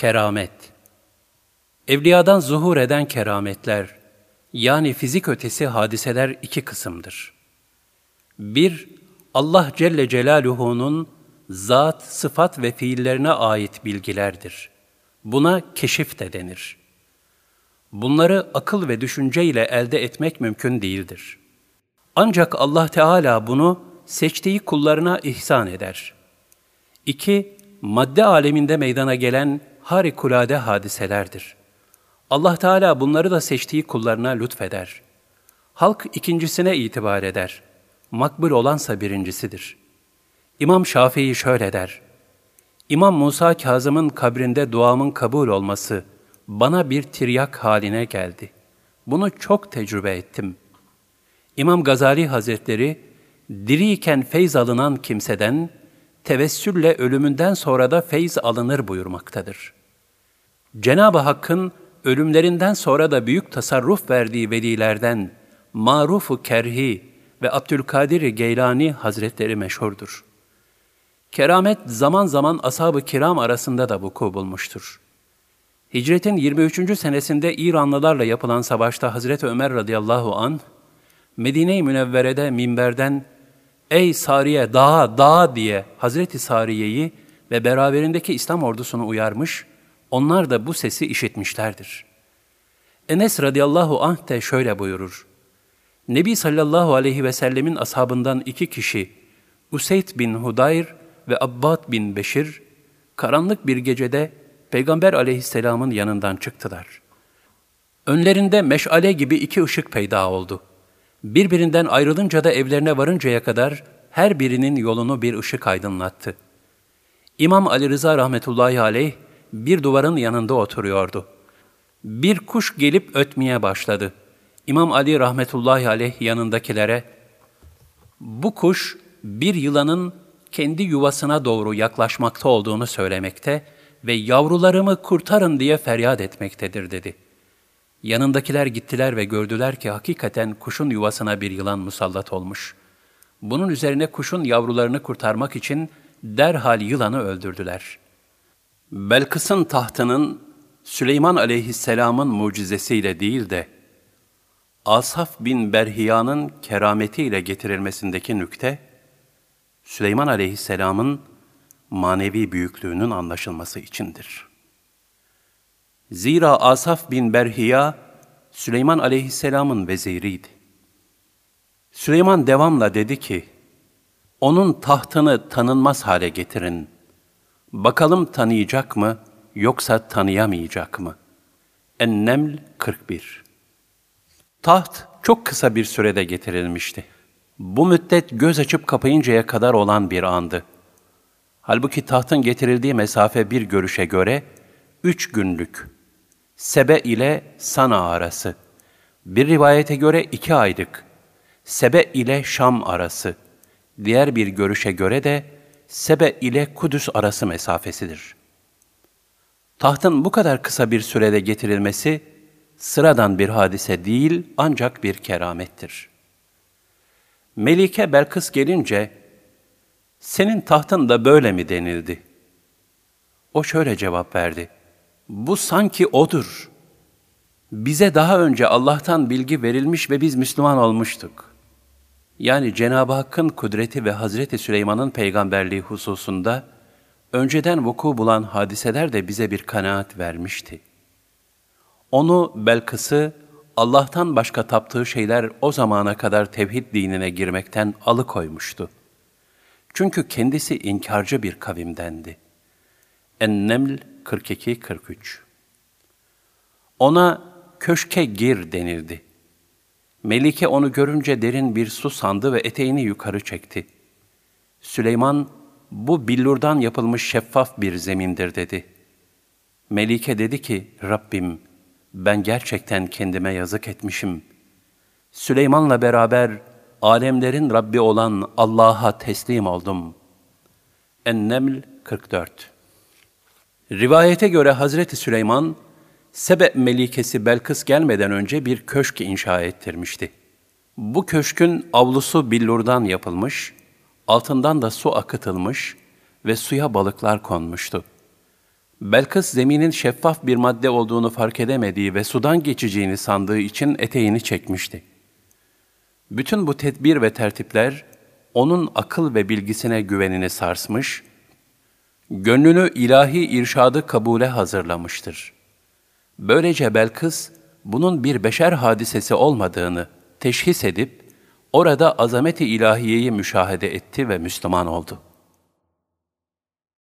Keramet Evliyadan zuhur eden kerametler, yani fizik ötesi hadiseler iki kısımdır. Bir, Allah Celle Celaluhu'nun zat, sıfat ve fiillerine ait bilgilerdir. Buna keşif de denir. Bunları akıl ve düşünce ile elde etmek mümkün değildir. Ancak Allah Teala bunu seçtiği kullarına ihsan eder. İki, madde aleminde meydana gelen harikulade hadiselerdir. Allah Teala bunları da seçtiği kullarına lütfeder. Halk ikincisine itibar eder. Makbul olansa birincisidir. İmam Şafii şöyle der. İmam Musa Kazım'ın kabrinde duamın kabul olması bana bir tiryak haline geldi. Bunu çok tecrübe ettim. İmam Gazali Hazretleri, diriyken feyz alınan kimseden, tevessülle ölümünden sonra da feyz alınır buyurmaktadır. Cenab-ı Hakk'ın ölümlerinden sonra da büyük tasarruf verdiği velilerden Maruf-u Kerhi ve Abdülkadir Geylani Hazretleri meşhurdur. Keramet zaman zaman ashab-ı kiram arasında da vuku bulmuştur. Hicretin 23. senesinde İranlılarla yapılan savaşta Hazreti Ömer radıyallahu an Medine-i Münevvere'de minberden "Ey Sariye dağa dağa" diye Hazreti Sariye'yi ve beraberindeki İslam ordusunu uyarmış onlar da bu sesi işitmişlerdir. Enes radıyallahu anh de şöyle buyurur. Nebi sallallahu aleyhi ve sellemin ashabından iki kişi, Useyd bin Hudayr ve Abbad bin Beşir, karanlık bir gecede Peygamber aleyhisselamın yanından çıktılar. Önlerinde meşale gibi iki ışık peyda oldu. Birbirinden ayrılınca da evlerine varıncaya kadar her birinin yolunu bir ışık aydınlattı. İmam Ali Rıza rahmetullahi aleyh, bir duvarın yanında oturuyordu. Bir kuş gelip ötmeye başladı. İmam Ali rahmetullahi aleyh yanındakilere, bu kuş bir yılanın kendi yuvasına doğru yaklaşmakta olduğunu söylemekte ve yavrularımı kurtarın diye feryat etmektedir dedi. Yanındakiler gittiler ve gördüler ki hakikaten kuşun yuvasına bir yılan musallat olmuş. Bunun üzerine kuşun yavrularını kurtarmak için derhal yılanı öldürdüler.'' Belkıs'ın tahtının Süleyman aleyhisselamın mucizesiyle değil de Asaf bin Berhiya'nın kerametiyle getirilmesindeki nükte, Süleyman aleyhisselamın manevi büyüklüğünün anlaşılması içindir. Zira Asaf bin Berhiya, Süleyman aleyhisselamın veziriydi. Süleyman devamla dedi ki, onun tahtını tanınmaz hale getirin.'' Bakalım tanıyacak mı yoksa tanıyamayacak mı? Enneml 41 Taht çok kısa bir sürede getirilmişti. Bu müddet göz açıp kapayıncaya kadar olan bir andı. Halbuki tahtın getirildiği mesafe bir görüşe göre üç günlük. Sebe ile Sana arası. Bir rivayete göre iki aylık. Sebe ile Şam arası. Diğer bir görüşe göre de Sebe ile Kudüs arası mesafesidir. Tahtın bu kadar kısa bir sürede getirilmesi, sıradan bir hadise değil ancak bir keramettir. Melike Belkıs gelince, senin tahtın da böyle mi denildi? O şöyle cevap verdi, bu sanki odur. Bize daha önce Allah'tan bilgi verilmiş ve biz Müslüman olmuştuk yani Cenab-ı Hakk'ın kudreti ve Hazreti Süleyman'ın peygamberliği hususunda önceden vuku bulan hadiseler de bize bir kanaat vermişti. Onu Belkıs'ı Allah'tan başka taptığı şeyler o zamana kadar tevhid dinine girmekten alıkoymuştu. Çünkü kendisi inkarcı bir kavimdendi. En-Neml 42-43 Ona köşke gir denildi. Melike onu görünce derin bir su sandı ve eteğini yukarı çekti. Süleyman, bu billurdan yapılmış şeffaf bir zemindir dedi. Melike dedi ki, Rabbim, ben gerçekten kendime yazık etmişim. Süleyman'la beraber alemlerin Rabbi olan Allah'a teslim oldum. En-Neml 44 Rivayete göre Hazreti Süleyman, Sebe melikesi Belkıs gelmeden önce bir köşk inşa ettirmişti. Bu köşkün avlusu billurdan yapılmış, altından da su akıtılmış ve suya balıklar konmuştu. Belkıs zeminin şeffaf bir madde olduğunu fark edemediği ve sudan geçeceğini sandığı için eteğini çekmişti. Bütün bu tedbir ve tertipler onun akıl ve bilgisine güvenini sarsmış, gönlünü ilahi irşadı kabule hazırlamıştır. Böylece Belkıs, bunun bir beşer hadisesi olmadığını teşhis edip, orada azameti ilahiyeyi müşahede etti ve Müslüman oldu.''